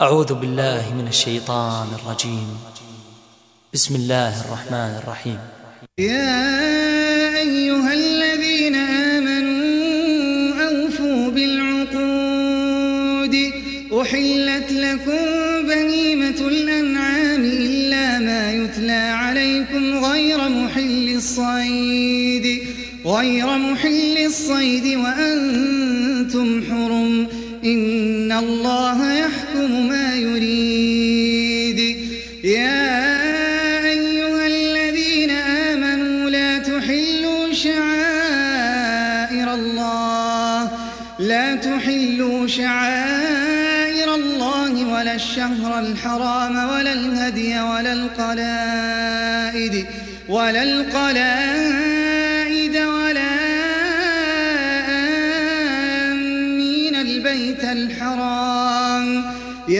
أعوذ بالله من الشيطان الرجيم. بسم الله الرحمن الرحيم. يا أيها الذين آمنوا أوفوا بالعقود. أحلت لكم بهيمة الأنعام إلا ما يتلى عليكم غير محل الصيد. غير محل الصيد وأنتم حرم. إن الله يحكم ما يريد. يا أيها الذين آمنوا لا تحلوا شعائر الله. لا تحلوا شعائر الله ولا الشهر الحرام ولا الهدي ولا القلائد ولا القلائد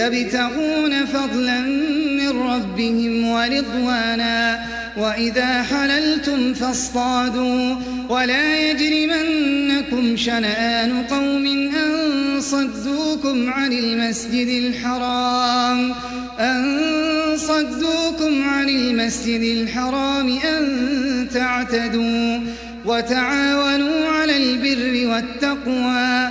يبتغون فضلا من ربهم ورضوانا وإذا حللتم فاصطادوا ولا يجرمنكم شنآن قوم أن صدوكم عن المسجد الحرام أن صدوكم عن المسجد الحرام أن تعتدوا وتعاونوا على البر والتقوى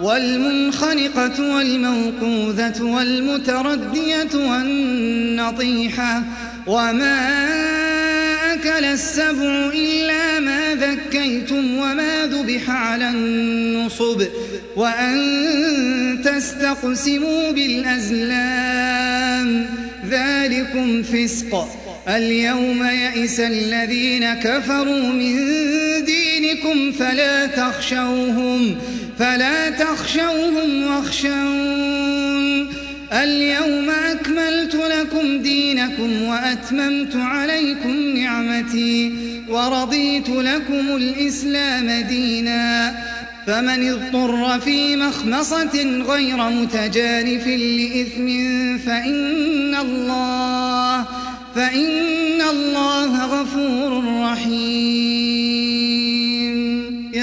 والمنخنقة والموقوذة والمتردية والنطيحة وما أكل السبع إلا ما ذكيتم وما ذبح على النصب وأن تستقسموا بالأزلام ذلكم فسق اليوم يئس الذين كفروا من دينكم فلا تخشوهم فلا تخشوهم واخشون. اليوم أكملت لكم دينكم وأتممت عليكم نعمتي ورضيت لكم الإسلام دينا. فمن اضطر في مخمصة غير متجانف لإثم فإن الله فإن الله غفور رحيم.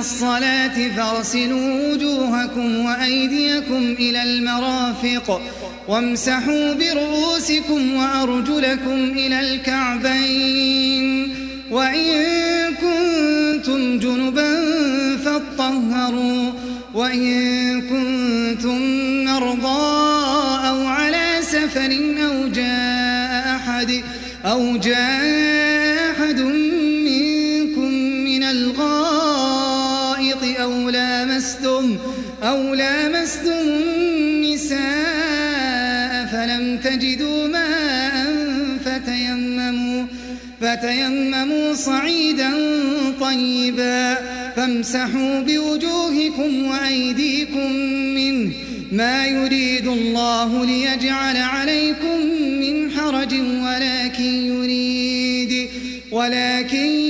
الصلاة فاغسلوا وجوهكم وأيديكم إلى المرافق وامسحوا برؤوسكم وأرجلكم إلى الكعبين وإن كنتم جنبا فاطهروا وإن كنتم مرضى أو على سفر أو جاء أحد أو جاء أو لامستم النساء فلم تجدوا ماء فتيمموا فتيمموا صعيدا طيبا فامسحوا بوجوهكم وأيديكم منه ما يريد الله ليجعل عليكم من حرج ولكن يريد ولكن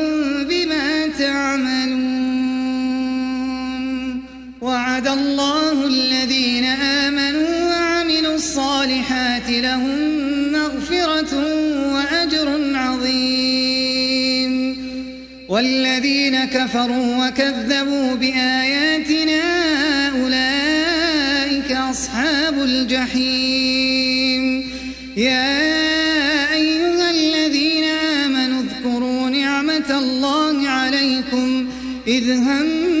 الله الذين آمنوا وعملوا الصالحات لهم مغفرة وأجر عظيم. والذين كفروا وكذبوا بآياتنا أولئك أصحاب الجحيم. يا أيها الذين آمنوا اذكروا نعمة الله عليكم إذ هم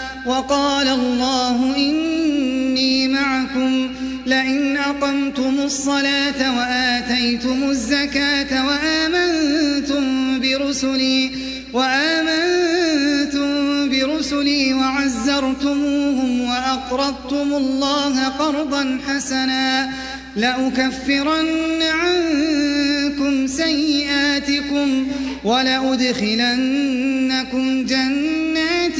وقال الله إني معكم لئن أقمتم الصلاة وآتيتم الزكاة وآمنتم برسلي وآمنتم برسلي وعزرتموهم وأقرضتم الله قرضا حسنا لأكفرن عنكم سيئاتكم ولأدخلنكم جنات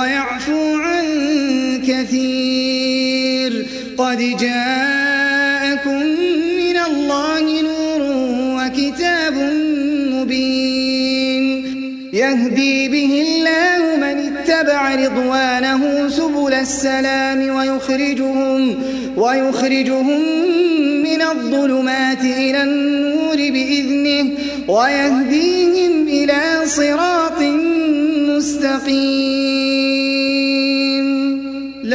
ويعفو عن كثير. قد جاءكم من الله نور وكتاب مبين. يهدي به الله من اتبع رضوانه سبل السلام ويخرجهم ويخرجهم من الظلمات إلى النور بإذنه ويهديهم إلى صراط مستقيم.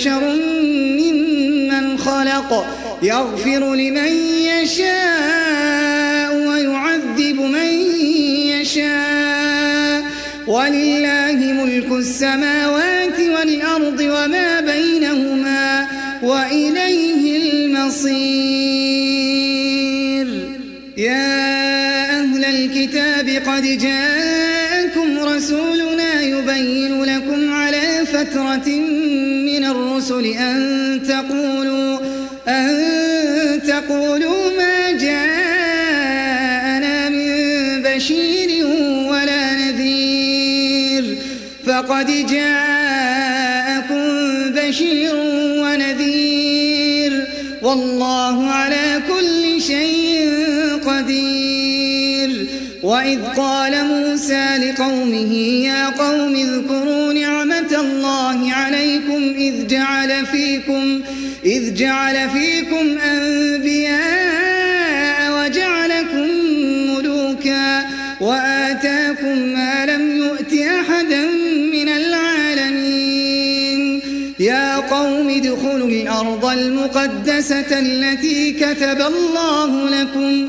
بشر ممن خلق يغفر لمن يشاء ويعذب من يشاء. ولله ملك السماوات والأرض وما بينهما وإليه المصير. يا أهل الكتاب قد جاءكم رسولنا يبين لكم على فترة من الرسل أن تقولوا أن تقولوا ما جاءنا من بشير ولا نذير. فقد جاءكم بشير ونذير. والله على وإذ قال موسى لقومه يا قوم اذكروا نعمة الله عليكم إذ جعل فيكم إذ جعل فيكم أنبياء وجعلكم ملوكا وآتاكم ما لم يؤت أحدا من العالمين. يا قوم ادخلوا الأرض المقدسة التي كتب الله لكم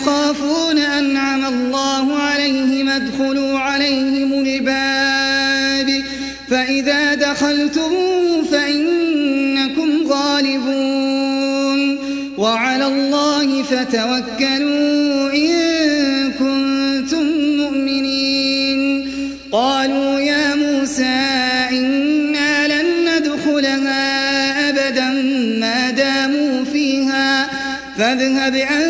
يخافون أنعم الله عليهم ادخلوا عليهم الباب. فإذا دخلتموه فإنكم غالبون. وعلى الله فتوكلوا إن كنتم مؤمنين. قالوا يا موسى إنا لن ندخلها أبدا ما داموا فيها. فاذهب أنت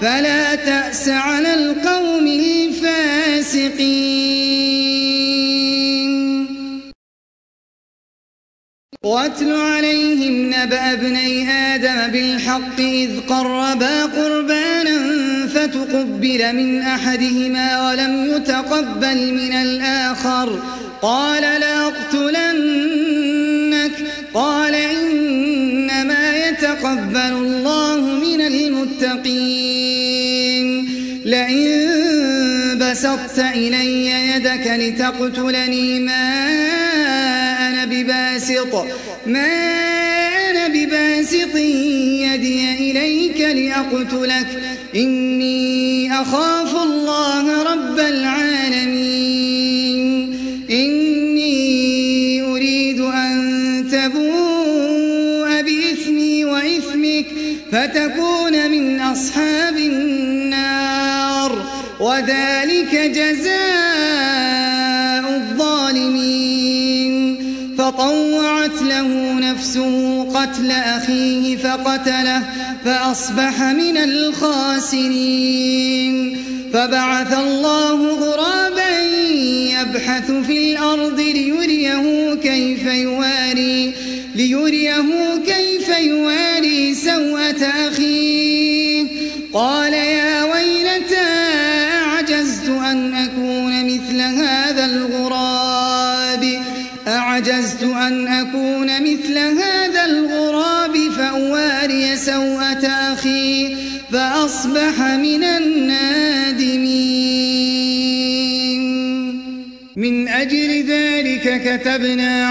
فلا تأس على القوم الفاسقين. واتل عليهم نبأ ابني آدم بالحق إذ قربا قربانا فتقبل من أحدهما ولم يتقبل من الآخر. قال لأقتلنك قال إنما يتقبل الله من المتقين. لئن بسطت إلي يدك لتقتلني ما أنا بباسط ما أنا بباسط يدي إليك لأقتلك. إني أخاف الله رب العالمين. فتكون من أصحاب النار. وذلك جزاء الظالمين. فطوعت له نفسه قتل أخيه فقتله فأصبح من الخاسرين. فبعث الله غرابا يبحث في الأرض ليريه كيف يواري ليريه كيف يواري سوءة أخيه قال يا ويلتى أعجزت أن أكون مثل هذا الغراب؟ أعجزت أن أكون مثل هذا الغراب فأواري سوءة أخي فأصبح من النادمين. من أجل ذلك كتبنا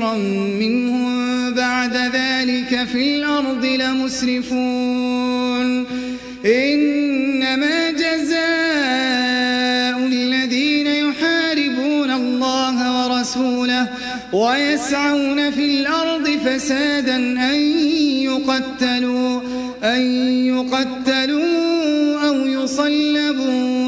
كثيرا منهم بعد ذلك في الأرض لمسرفون. إنما جزاء الذين يحاربون الله ورسوله ويسعون في الأرض فسادا أن يقتلوا أن يقتلوا أو يصلبوا.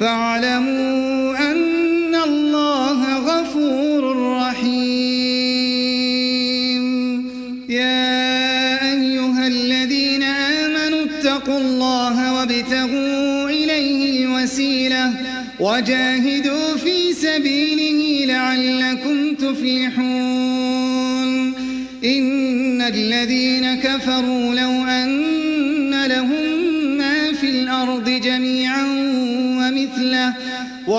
فاعلموا أن الله غفور رحيم. يا أيها الذين آمنوا اتقوا الله وابتغوا إليه الوسيلة وجاهدوا في سبيله لعلكم تفلحون. إن الذين كفروا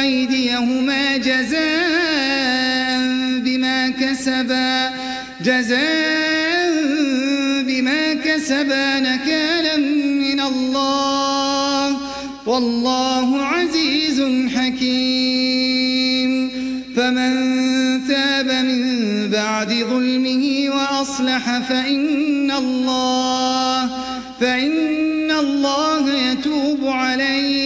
أيديهما جزاء بما كسبا جزاء بما كسبا نكالا من الله. والله عزيز حكيم. فمن تاب من بعد ظلمه وأصلح فإن الله فإن الله يتوب عليه.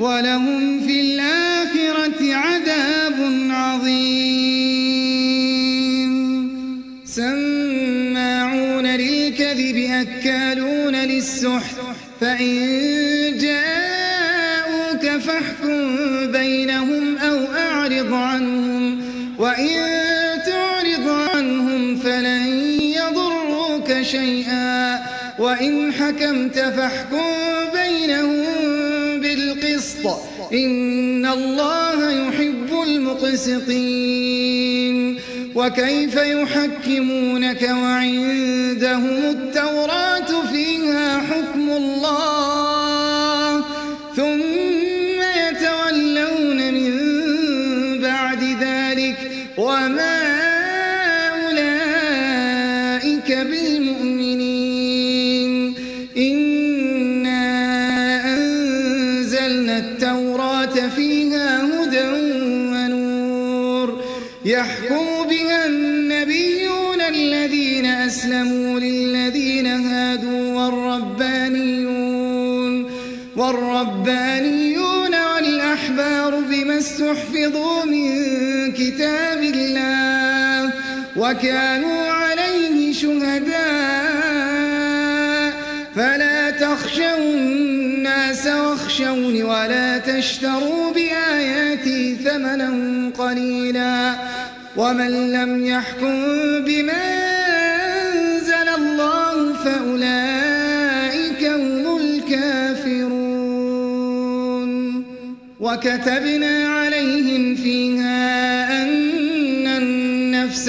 ولهم في الآخرة عذاب عظيم. سماعون للكذب أكالون للسحت فإن جاءوك فاحكم بينهم أو أعرض عنهم وإن تعرض عنهم فلن يضروك شيئا وإن حكمت فاحكم إن الله يحب المقسطين. وكيف يحكمونك وعندهم التوراة؟ وكانوا عليه شهداء. فلا تخشوا الناس واخشوني ولا تشتروا بآياتي ثمنا قليلا. ومن لم يحكم بما أنزل الله فأولئك هم الكافرون. وكتبنا عليهم فيها أن النفس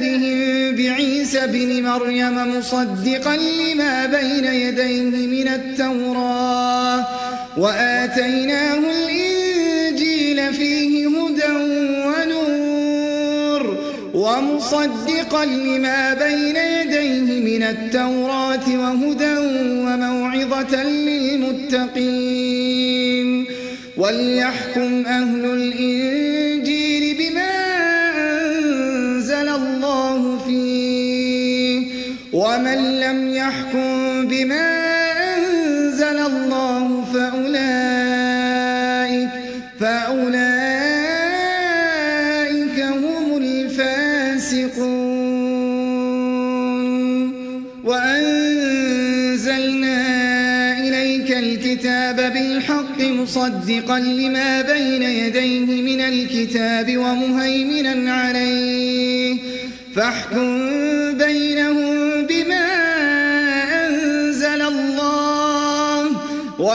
آثارهم بعيسى بن مريم مصدقا لما بين يديه من التوراة وآتيناه الإنجيل فيه هدى ونور ومصدقا لما بين يديه من التوراة وهدى وموعظة للمتقين وليحكم أهل الإنجيل ومن لم يحكم بما أنزل الله فأولئك فأولئك هم الفاسقون. وأنزلنا إليك الكتاب بالحق مصدقا لما بين يديه من الكتاب ومهيمنا عليه. فاحكم بينهم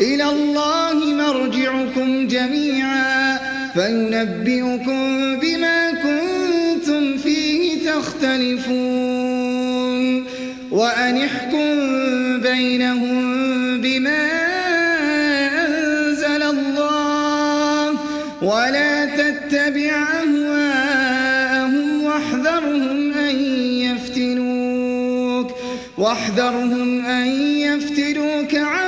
إلى الله مرجعكم جميعا فينبئكم بما كنتم فيه تختلفون. وأن احكم بينهم بما أنزل الله ولا تتبع أهواءهم واحذرهم أن يفتنوك واحذرهم أن يفتنوك عن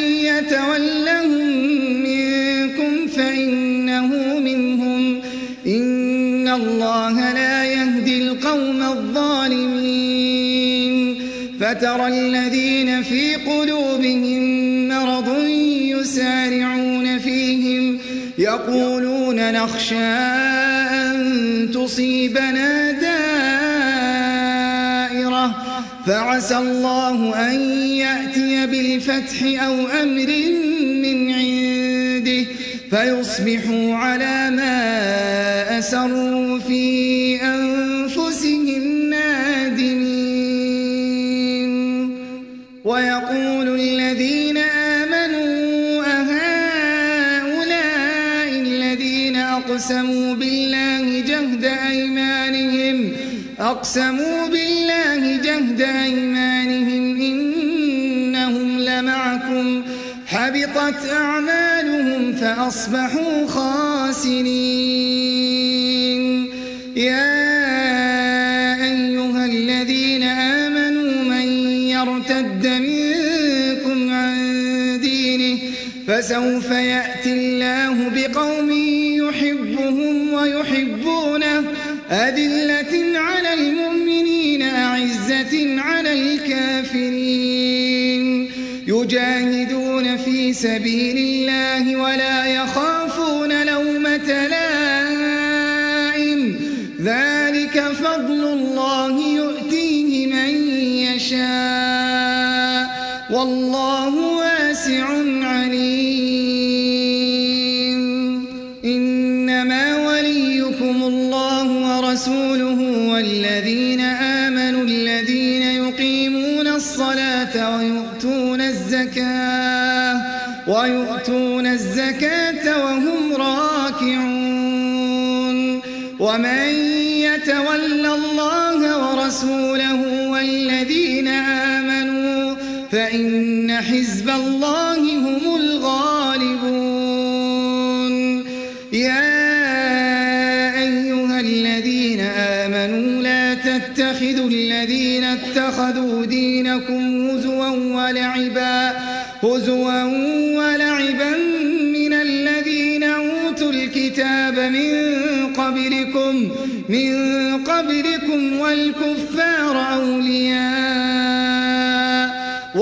فترى الذين في قلوبهم مرض يسارعون فيهم يقولون نخشى أن تصيبنا دائرة فعسى الله أن يأتي بالفتح أو أمر من عنده فيصبحوا على ما أسروا في أنفسهم أقسموا بالله جهد أيمانهم إنهم لمعكم. حبطت أعمالهم فأصبحوا خاسرين. يا أيها الذين آمنوا من يرتد منكم عن دينه فسوف يأتي الله بقوم يحبهم ويحبونه أذلة على المؤمنين أعزة على الكافرين. يجاهدون في سبيل الله ولا يخافون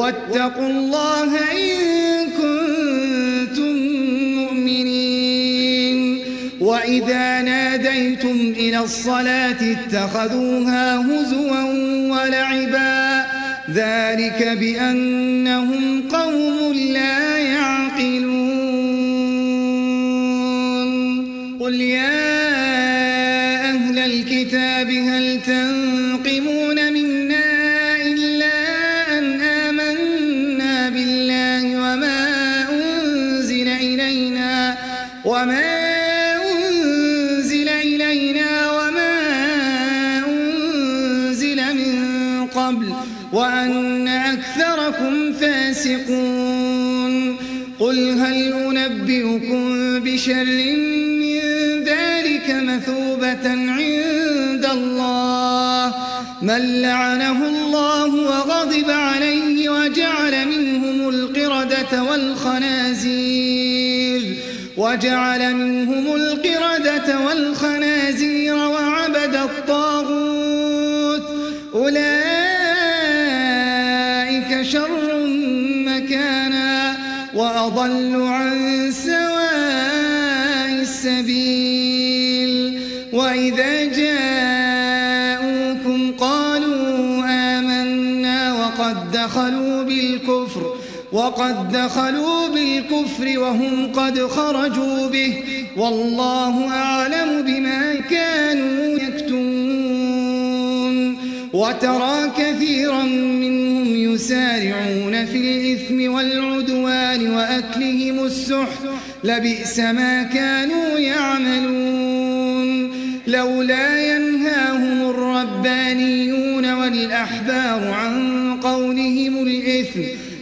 واتقوا الله إن كنتم مؤمنين. وإذا ناديتم إلى الصلاة اتخذوها هزوا ولعبا. ذلك بأنهم قوم لا يعقلون. قل يا أهل الكتاب هل تنقمون وجعل منهم القردة والخنازير وعبد الطاغوت. أولئك شر مكانا وأضل وقد دخلوا بالكفر وهم قد خرجوا به. والله أعلم بما كانوا يكتمون. وترى كثيرا منهم يسارعون في الإثم والعدوان وأكلهم السحت. لبئس ما كانوا يعملون. لولا ينهاهم الربانيون والأحبار عن قولهم الإثم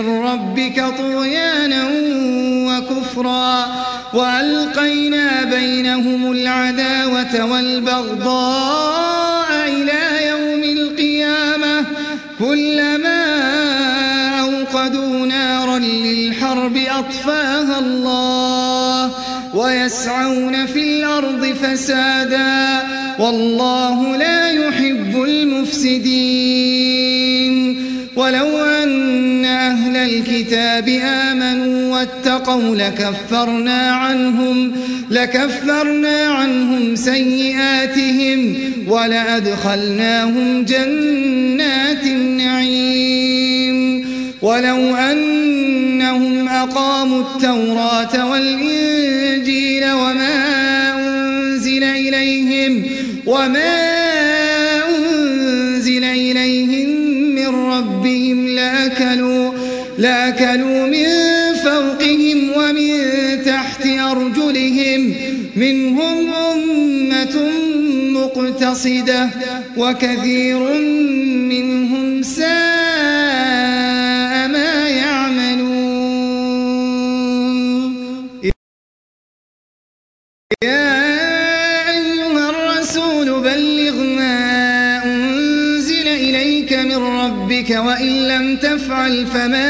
من ربك طغيانا وكفرا وألقينا بينهم العداوة والبغضاء إلى يوم القيامة كلما أوقدوا نارا للحرب أطفاها الله ويسعون في الأرض فسادا والله لا يحب المفسدين ولو أن أهل الكتاب آمنوا واتقوا لكفرنا عنهم لكفرنا عنهم سيئاتهم ولأدخلناهم جنات النعيم. ولو أنهم أقاموا التوراة والإنجيل وما أنزل إليهم وما لأكلوا من فوقهم ومن تحت أرجلهم. منهم أمة مقتصدة وكثير منهم ساء ما يعملون. يا أيها الرسول بلغ ما أنزل إليك من ربك وإن لم تفعل فما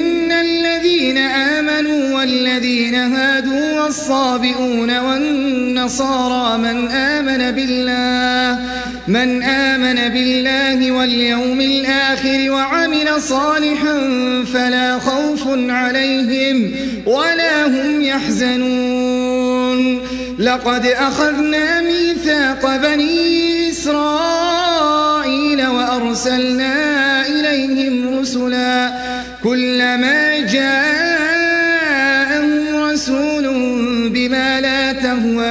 الذين آمنوا والذين هادوا والصابئون والنصارى من آمن بالله من آمن بالله واليوم الآخر وعمل صالحا فلا خوف عليهم ولا هم يحزنون. لقد أخذنا ميثاق بني إسرائيل وأرسلنا إليهم رسلا كلما جاءهم رسول بما لا تهوى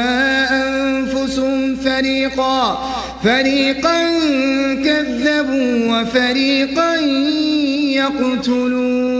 أنفسهم فريقا فريقا كذبوا وفريقا يقتلون.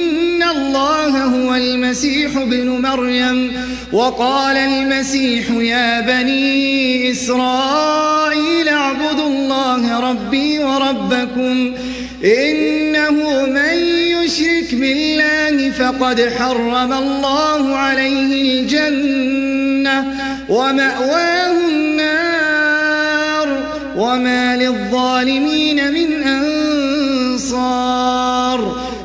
هو المسيح ابن مريم وقال المسيح يا بني إسرائيل اعبدوا الله ربي وربكم إنه من يشرك بالله فقد حرم الله عليه الجنة ومأواه النار وما للظالمين من أنصار.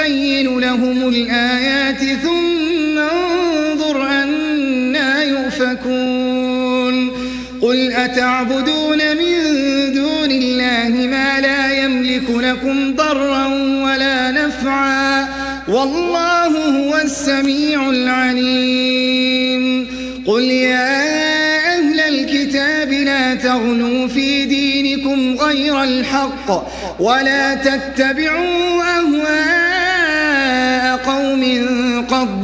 نبين لهم الآيات ثم انظر أنا يؤفكون. قل أتعبدون من دون الله ما لا يملك لكم ضرا ولا نفعا والله هو السميع العليم. قل يا أهل الكتاب لا تغلوا في دينكم غير الحق ولا تتبعوا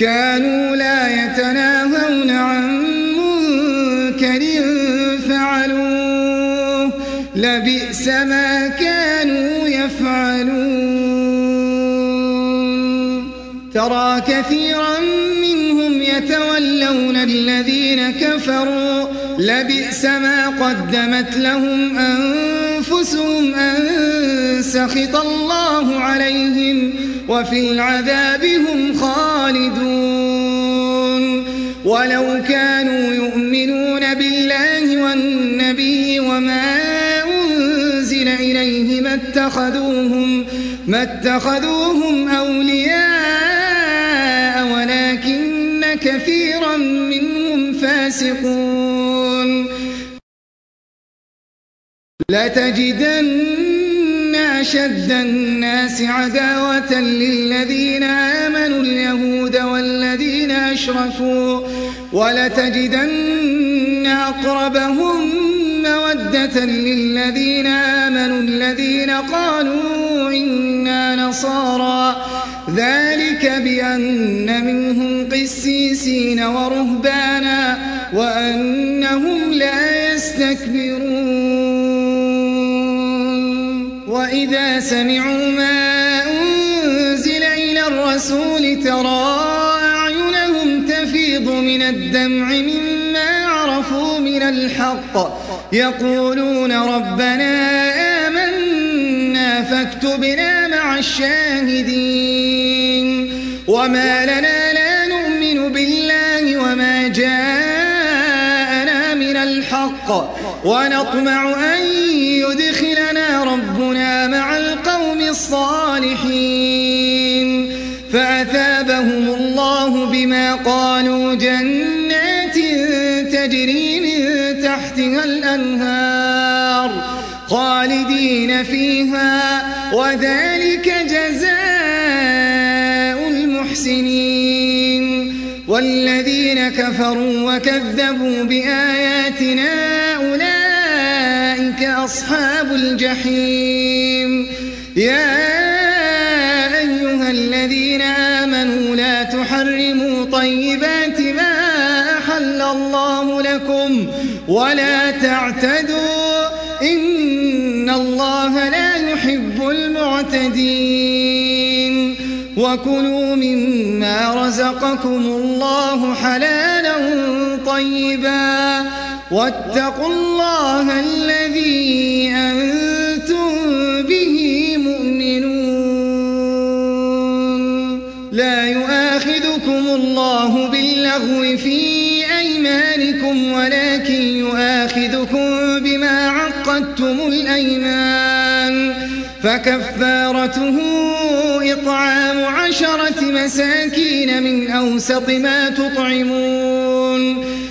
كانوا لا يتناهون عن منكر فعلوه. لبئس ما كانوا يفعلون. ترى كثيرا منهم يتولون الذين كفروا. لبئس ما قدمت لهم أنفسهم أن سخط الله عليهم وفي العذاب هم خالدون. ولو كانوا يؤمنون بالله والنبي وما أنزل إليه ما اتخذوهم, ما اتخذوهم أولياء ولكن كثيرا منهم فاسقون. لتجدن أشد الناس عداوة للذين آمنوا اليهود والذين أشركوا ولتجدن أقربهم مودة للذين آمنوا الذين قالوا إنا نصارى. ذلك بأن منهم قسيسين ورهبانا وأنهم لا يستكبرون. وإذا سمعوا ما أنزل إلى الرسول ترى أعينهم تفيض من الدمع مما عرفوا من الحق. يقولون ربنا آمنا فاكتبنا مع الشاهدين. وما لنا لا نؤمن بالله وما جاءنا من الحق. ونطمع أن يدخلنا قالوا جنات تجري من تحتها الأنهار خالدين فيها وذلك جزاء المحسنين والذين كفروا وكذبوا بآياتنا أولئك أصحاب الجحيم. يا أيها الذين آمنوا لا تحرموا طيبات ما أحل الله لكم ولا تعتدوا إن الله لا يحب المعتدين وكلوا مما رزقكم الله حلالا طيبا واتقوا الله الذي أنتم الله باللغو في أيمانكم ولكن يؤاخذكم بما عقدتم الأيمان فكفارته إطعام عشرة مساكين من أوسط ما تطعمون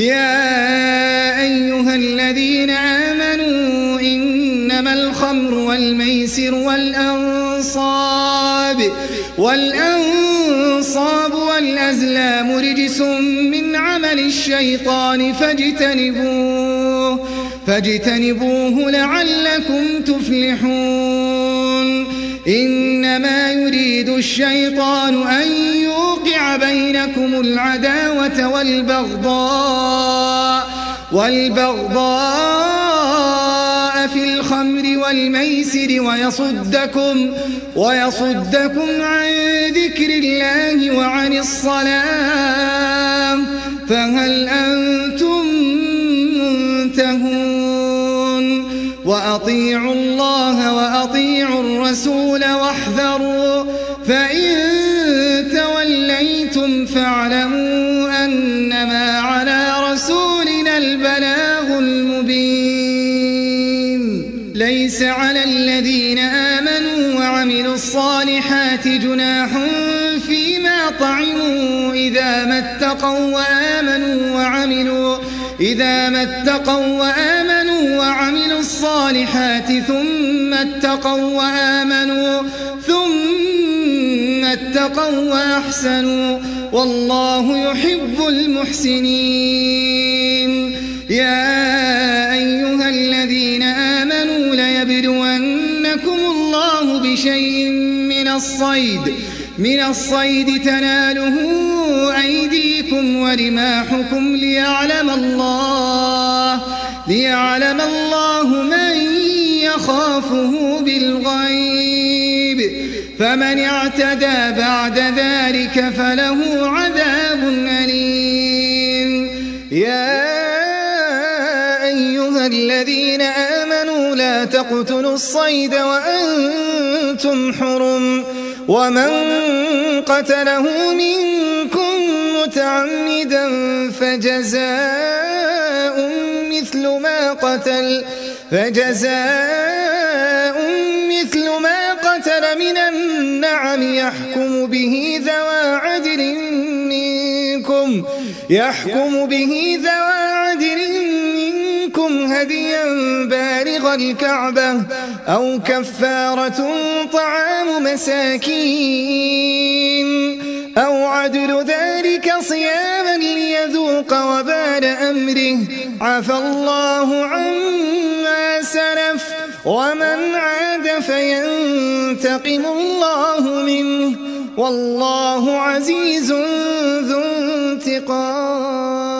يا أيها الذين آمنوا إنما الخمر والميسر والأنصاب والأنصاب والأزلام رجس من عمل الشيطان فاجتنبوه فاجتنبوه لعلكم تفلحون إنما يريد الشيطان أن يوقع بينكم العداوة والبغضاء والبغضاء في الخمر والميسر ويصدكم ويصدكم عن ذكر الله وعن الصلاة فهل أنتم وأطيعوا الله وأطيعوا الرسول واحذروا فإن توليتم فاعلموا أنما على رسولنا البلاغ المبين. ليس على الذين آمنوا وعملوا الصالحات جناح فيما طعموا إذا ما اتقوا وآمنوا وعملوا. إذا ما اتقوا وآمنوا وعملوا الصالحات ثم اتقوا وآمنوا ثم اتقوا وأحسنوا والله يحب المحسنين. يا أيها الذين آمنوا ليبلونكم الله بشيء من الصيد من الصيد تناله ورماحكم ليعلم الله ليعلم الله من يخافه بالغيب. فمن اعتدى بعد ذلك فله عذاب أليم. يا أيها الذين آمنوا لا تقتلوا الصيد وأنتم حرم ومن قتله منكم متعمدا فجزاء مثل ما قتل فجزاء مثل ما قتل من النعم يحكم به ذوى عدل منكم يحكم به ذوى عدل منكم هديا بالغ الكعبة أو كفارة طعام مساكين. أو عدل ذلك صياما ليذوق وبال أمره. عفى الله عما سلف ومن عاد فينتقم الله منه. والله عزيز ذو انتقام.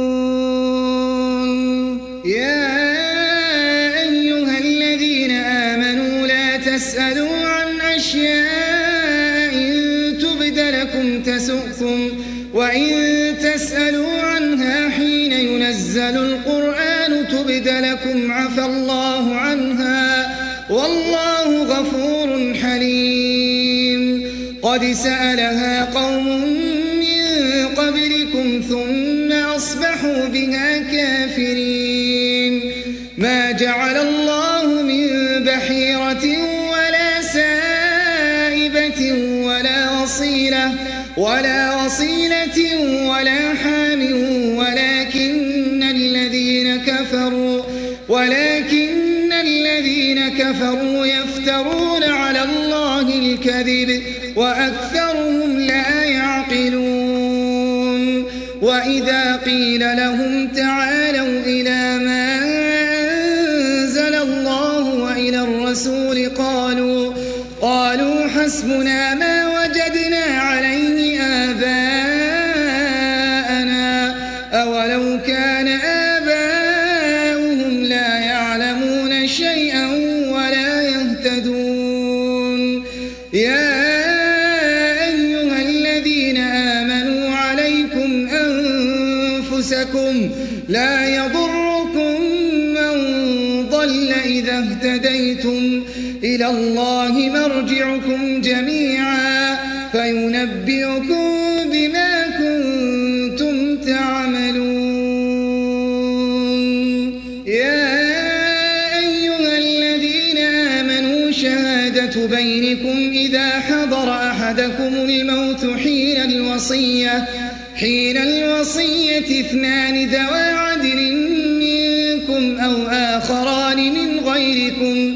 وإن تسألوا عنها حين ينزل القرآن تبد لكم عفى الله عنها والله غفور حليم قد سألها قوم من قبلكم ثم أصبحوا بها كافرين ما جعل الله من بحيرة ولا سائبة ولا وصيلة ولا وصيلة ولا حام ولكن الذين كفروا ولكن الذين كفروا يفترون على الله الكذب وأكثرهم لا يعقلون. وإذا قيل لهم إلى الله مرجعكم جميعا فينبئكم بما كنتم تعملون. يا أيها الذين آمنوا شهادة بينكم إذا حضر أحدكم الموت حين الوصية حين الوصية اثنان ذوى عدل منكم أو آخران من غيركم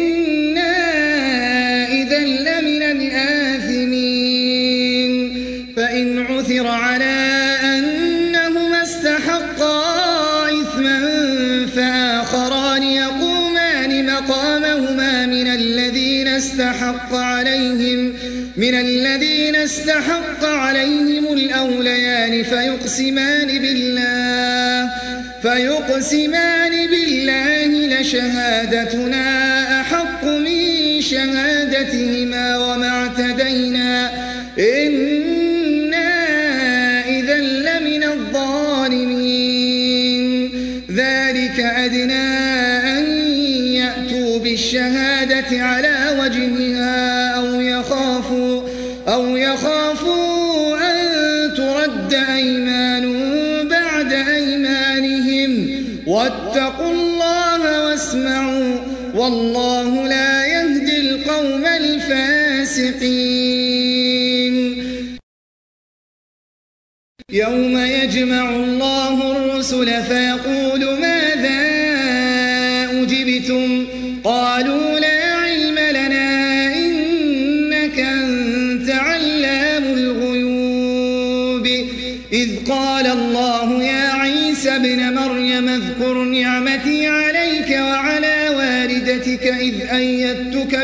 استحق عليهم الأوليان فيقسمان بالله فيقسمان بالله لشهادتنا أحق من شهادتهما وما اعتدينا. إنا إذا لمن الظالمين. ذلك أدنى أن يأتوا بالشهادة على والله لا يهدي القوم الفاسقين. يوم يجمع الله الرسل فيقول ماذا أجبتم؟ قالوا لا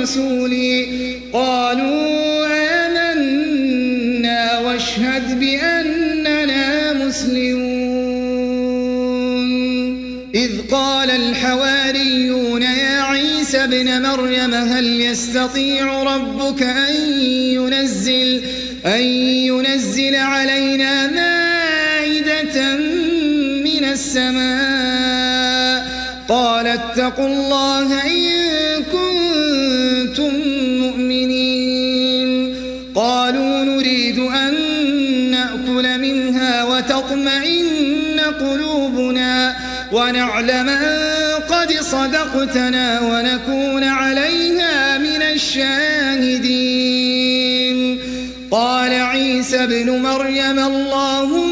بي وبرسولي قالوا آمنا واشهد بأننا مسلمون. إذ قال الحواريون يا عيسى ابن مريم هل يستطيع ربك أن ينزل, أن ينزل علينا مائدة من السماء؟ قال اتقوا الله إن ونعلم أن قد صدقتنا ونكون عليها من الشاهدين. قال عيسى ابن مريم اللهم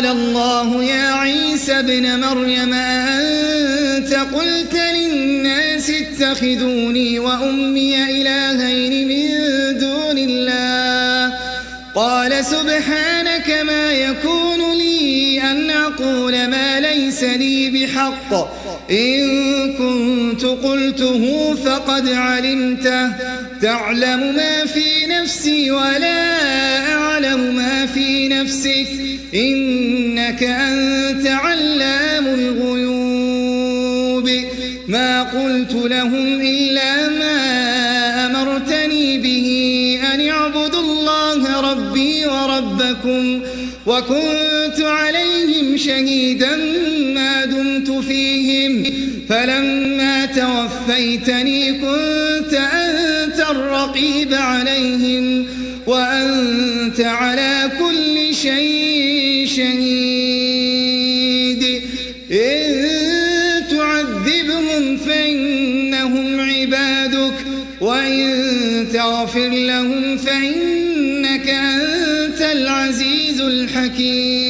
قال الله يا عيسى ابن مريم أنت قلت للناس اتخذوني وأمي إلهين من دون الله قال سبحانك ما يكون أقول ما ليس لي بحق. إن كنت قلته فقد علمته. تعلم ما في نفسي ولا أعلم ما في نفسك. إنك أنت علام الغيوب. ما قلت لهم إلا ما أمرتني به أن اعبدوا الله ربي وربكم. وكنت عليهم شهيدا ما دمت فيهم فلما توفيتني كنت أنت الرقيب عليهم وأنت على كل شيء شهيد. إن تعذبهم فإنهم عبادك وإن تغفر لهم فإنك أنت العزيز الحكيم.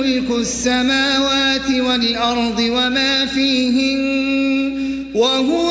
ملك السماوات والأرض وما فيهن وهو